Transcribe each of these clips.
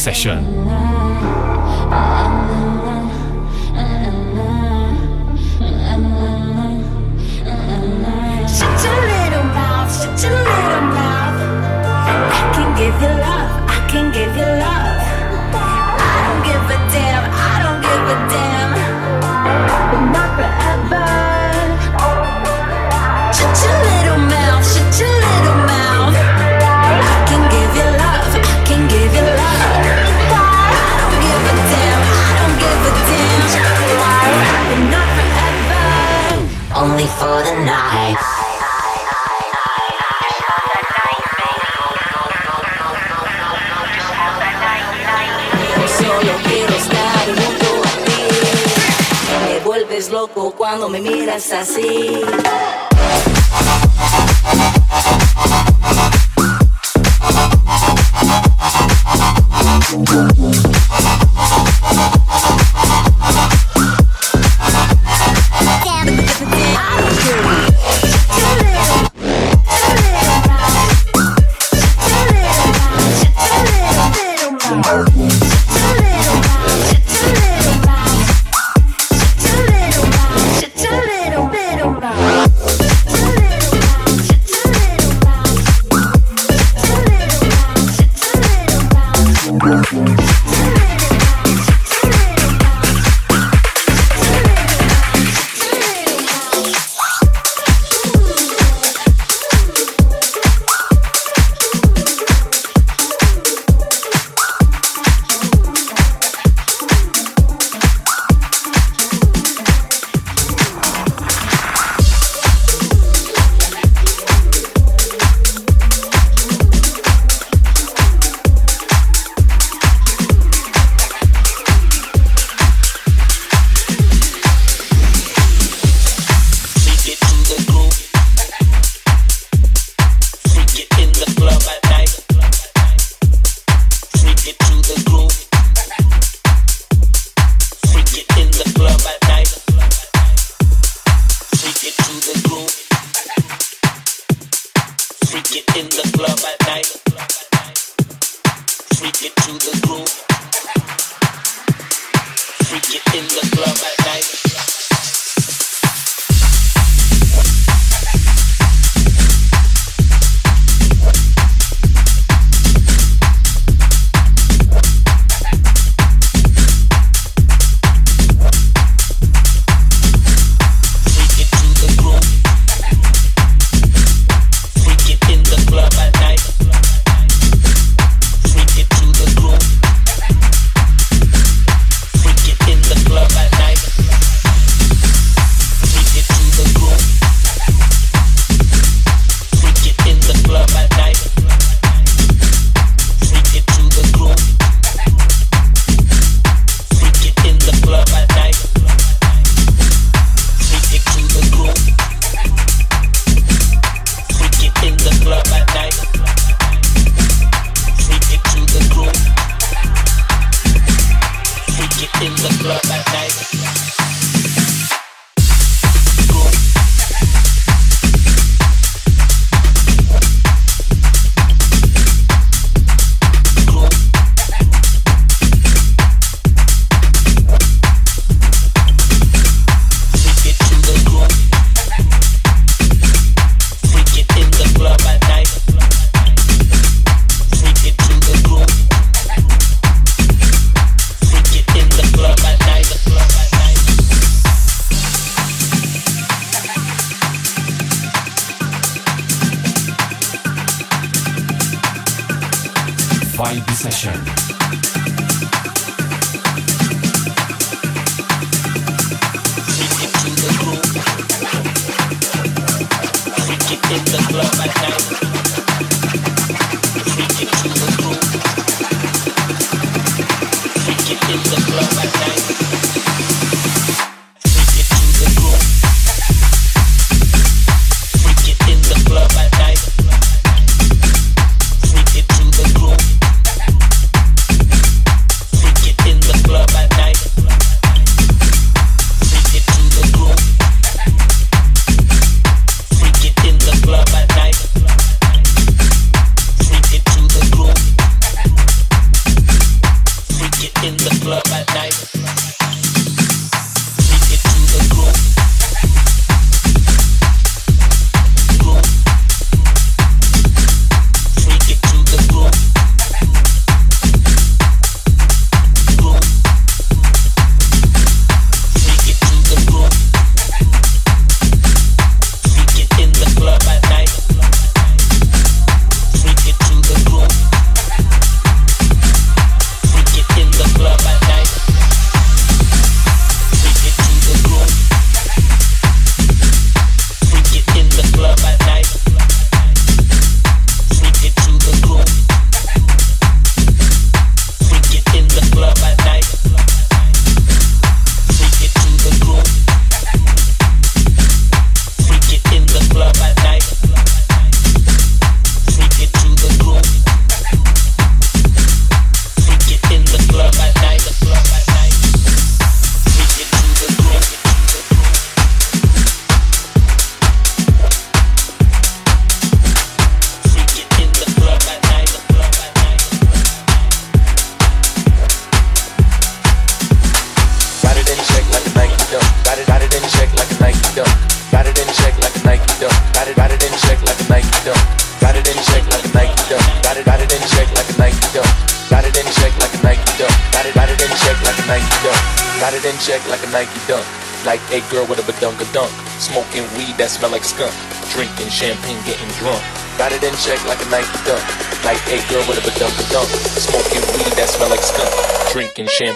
Session. salsa.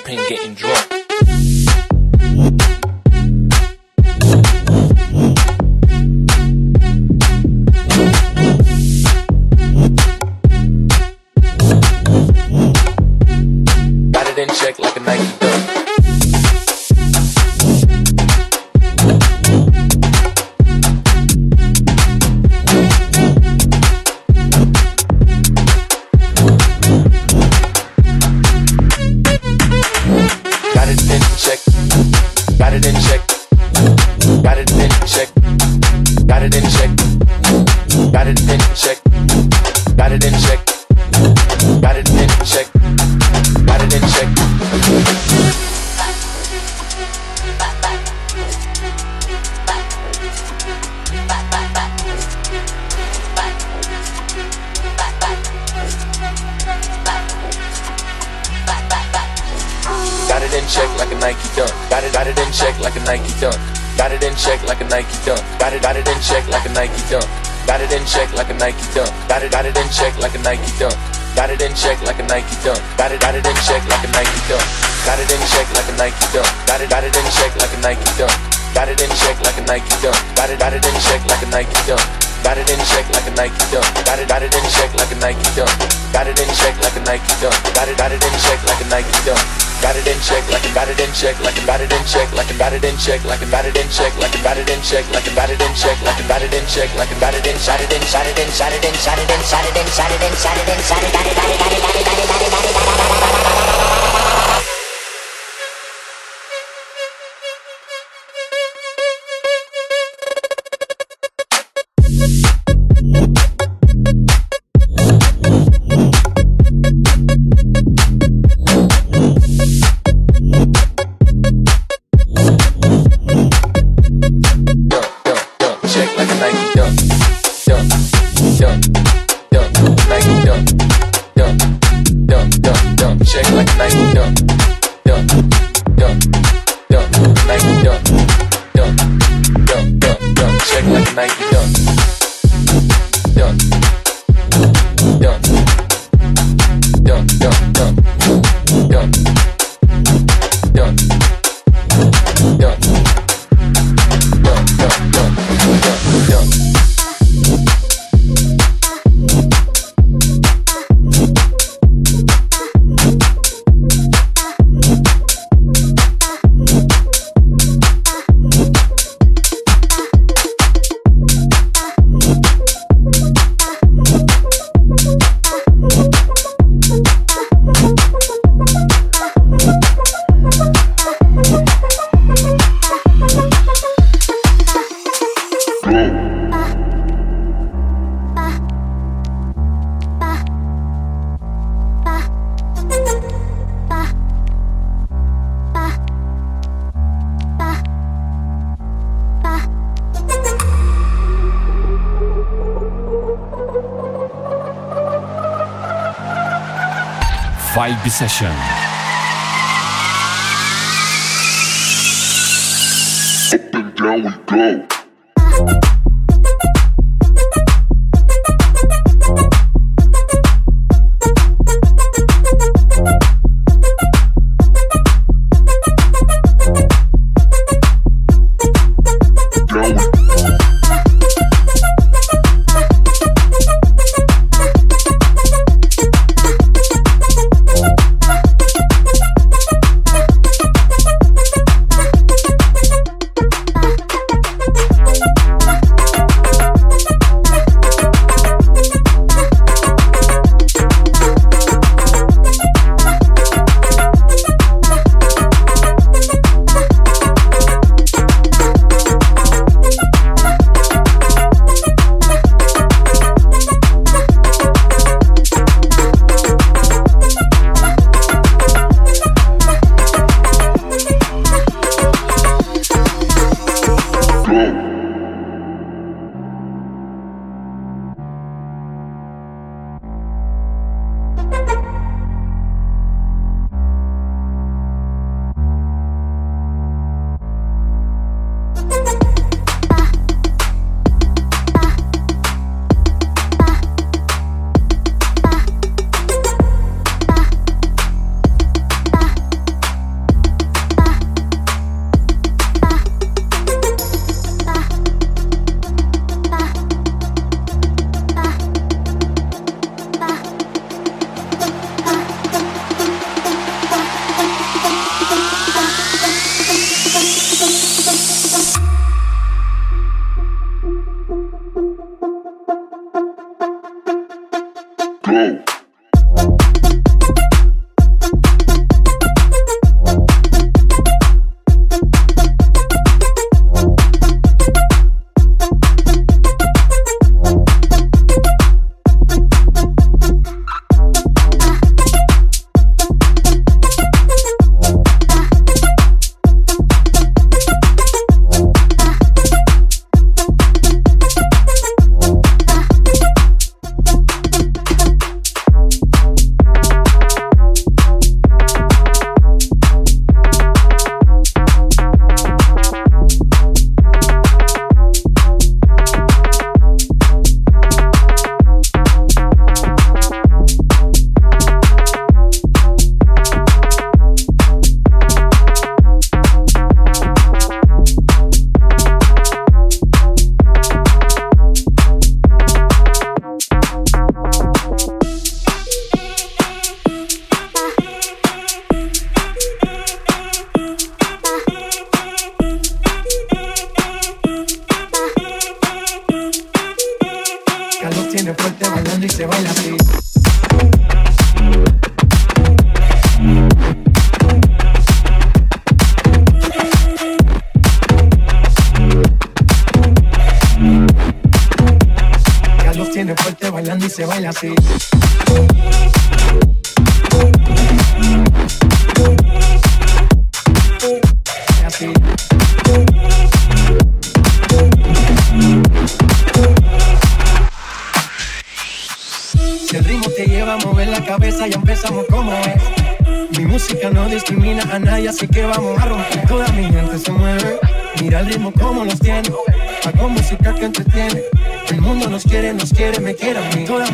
jumping, getting drunk. Got it in check like a Nike. inside it, inside it, inside it, inside it, it, inside it, it, it, it, Session.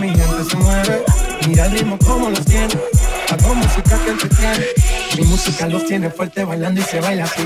mi gente se mueve. Mira el ritmo como los tiene. Hago música que entretiene. Mi música los tiene fuerte bailando y se baila así.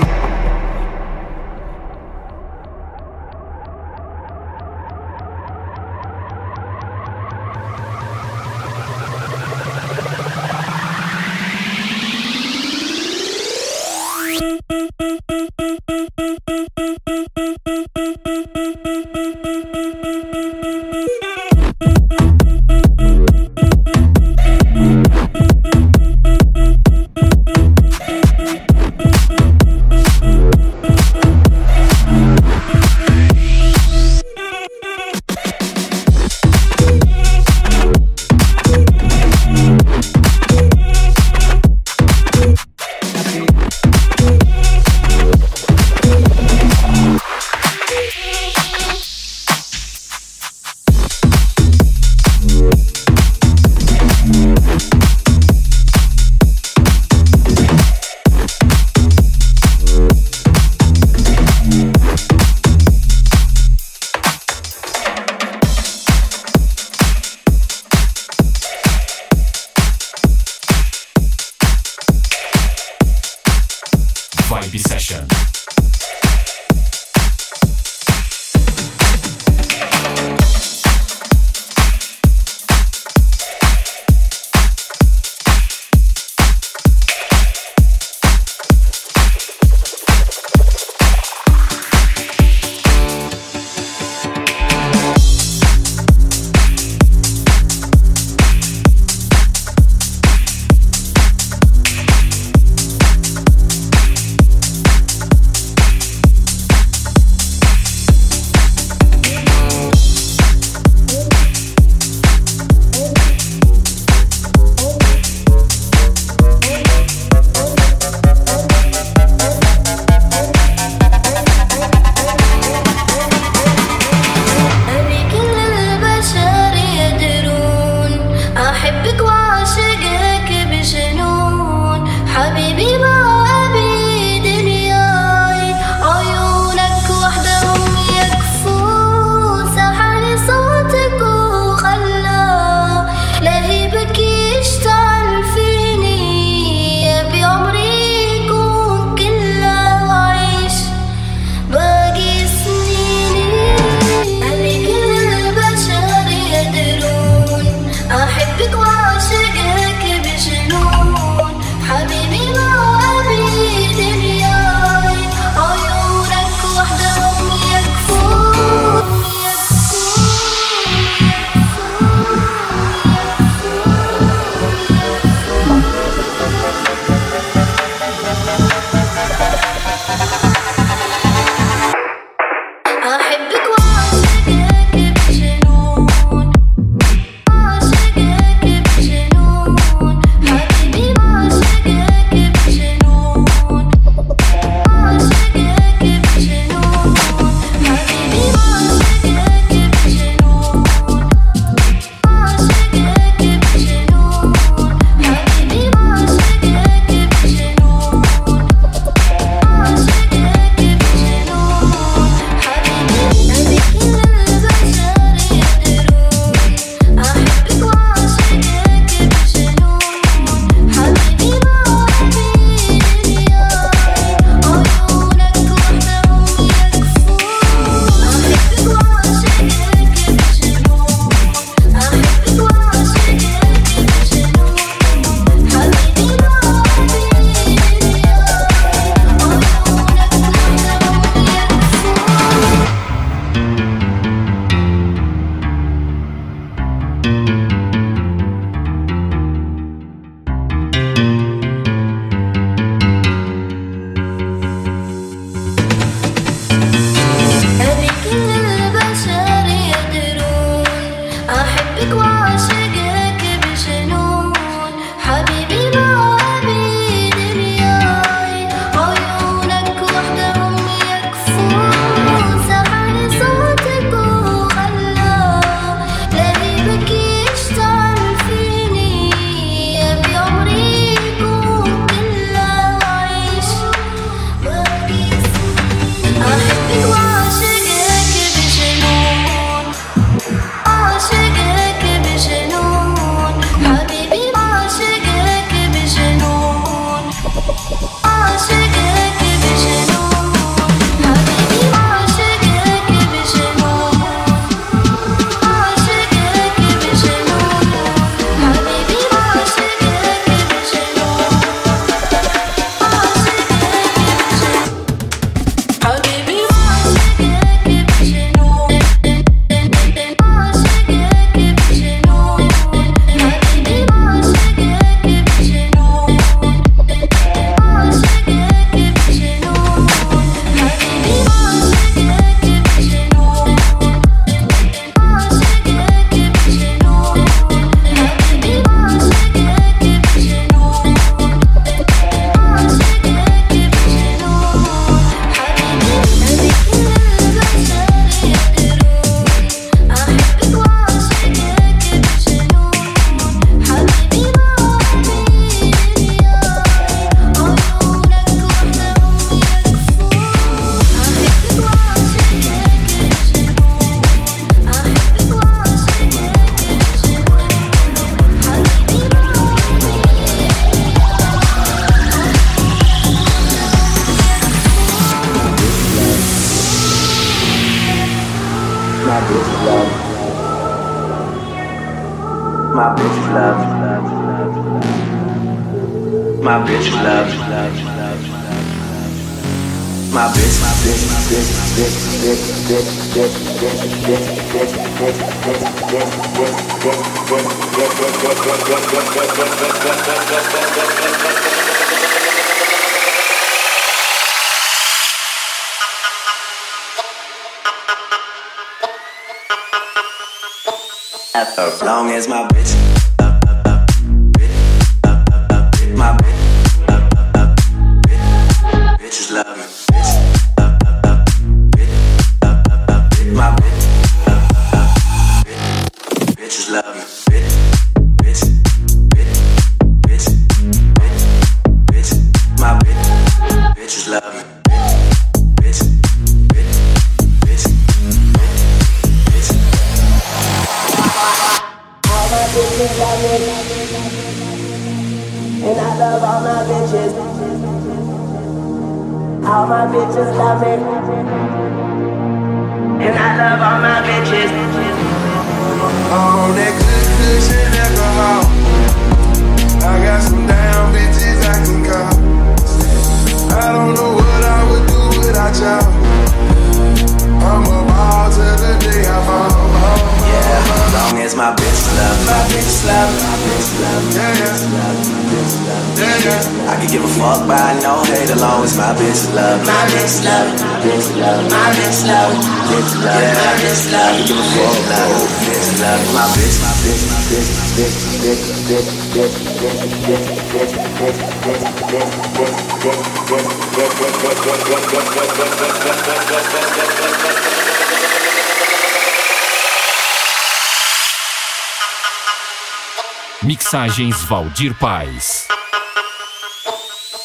Mixagens Valdir Paz.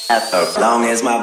As long as my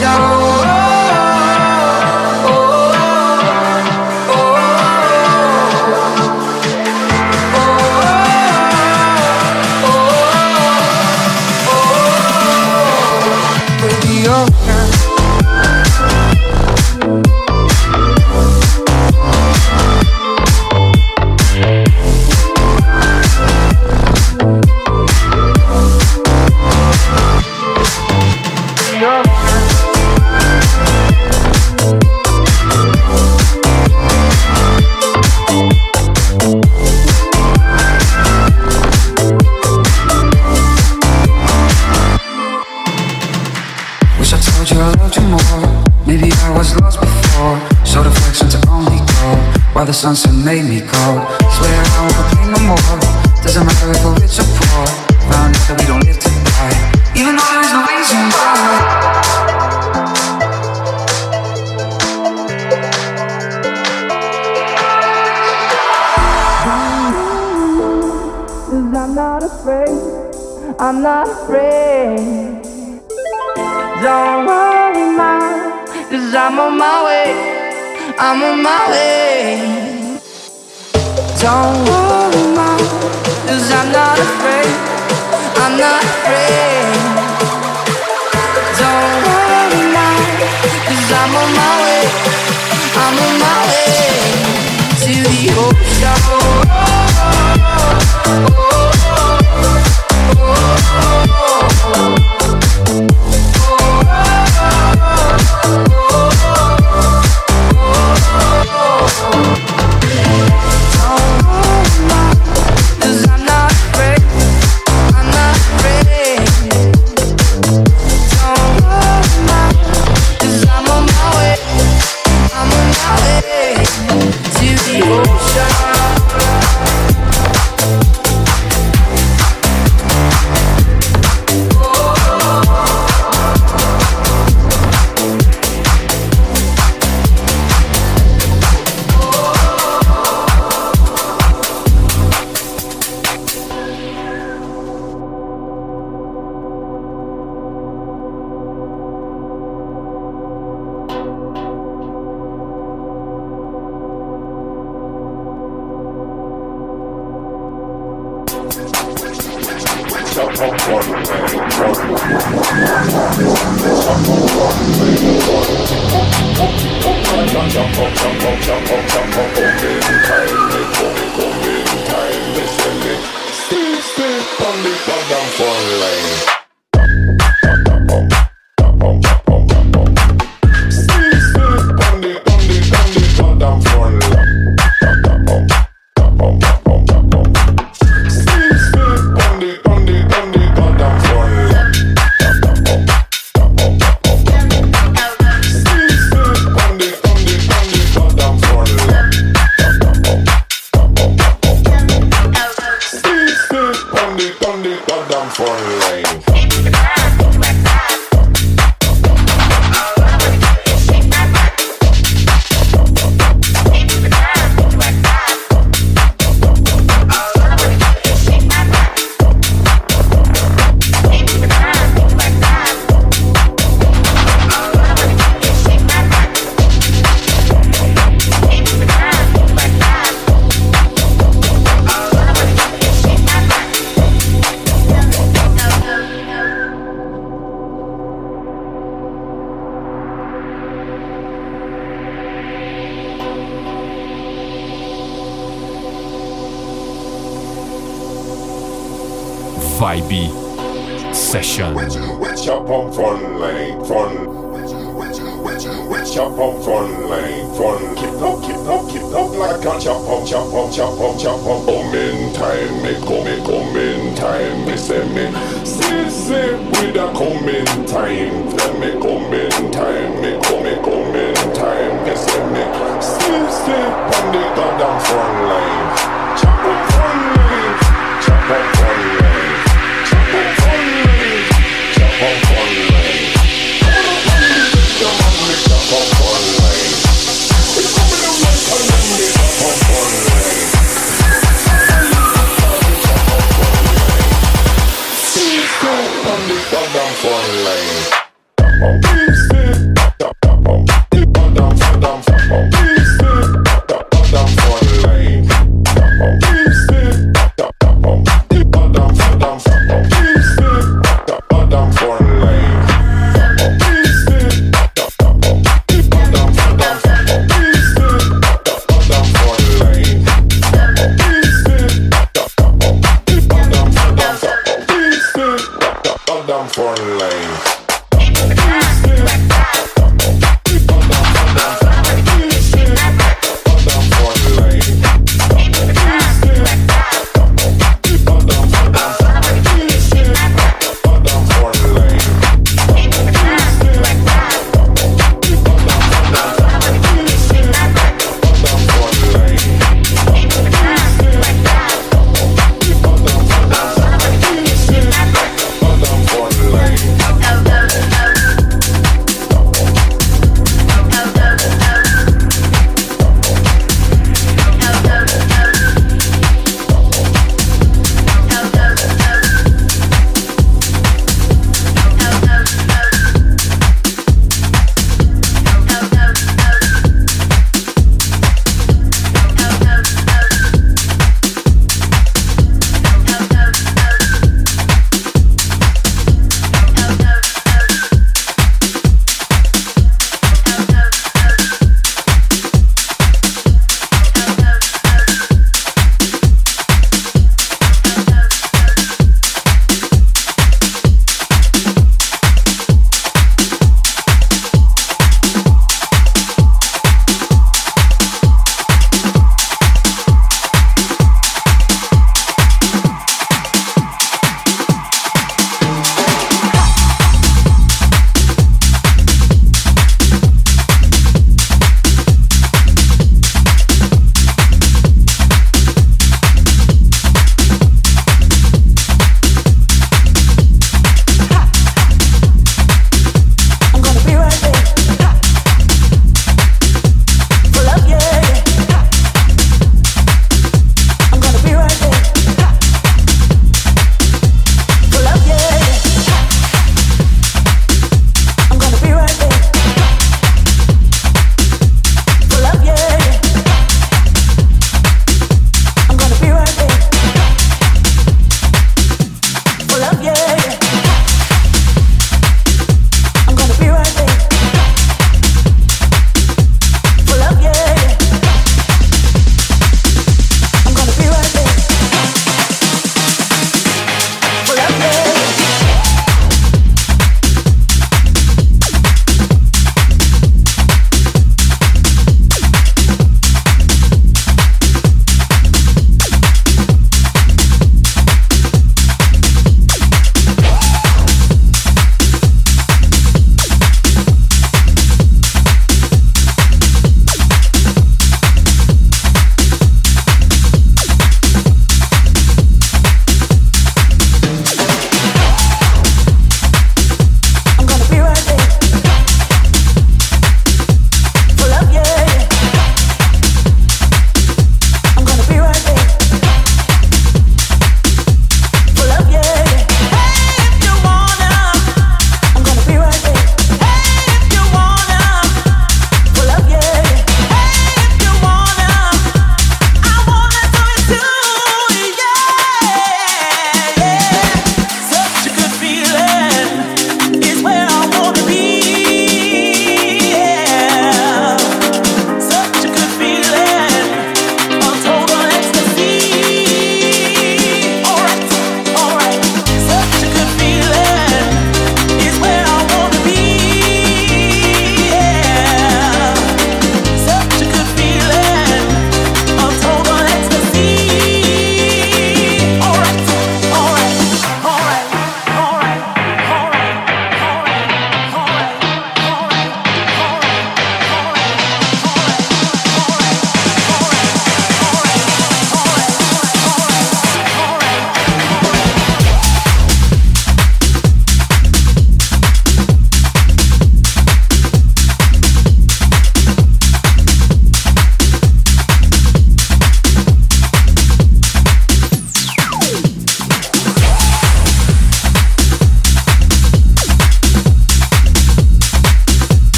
家。Made me cold. Amsterdam fun life.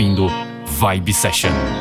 Ouvindo Vibe Session.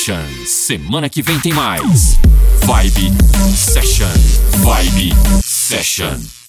Session. Semana que vem tem mais. Vibe Session. Vibe Session.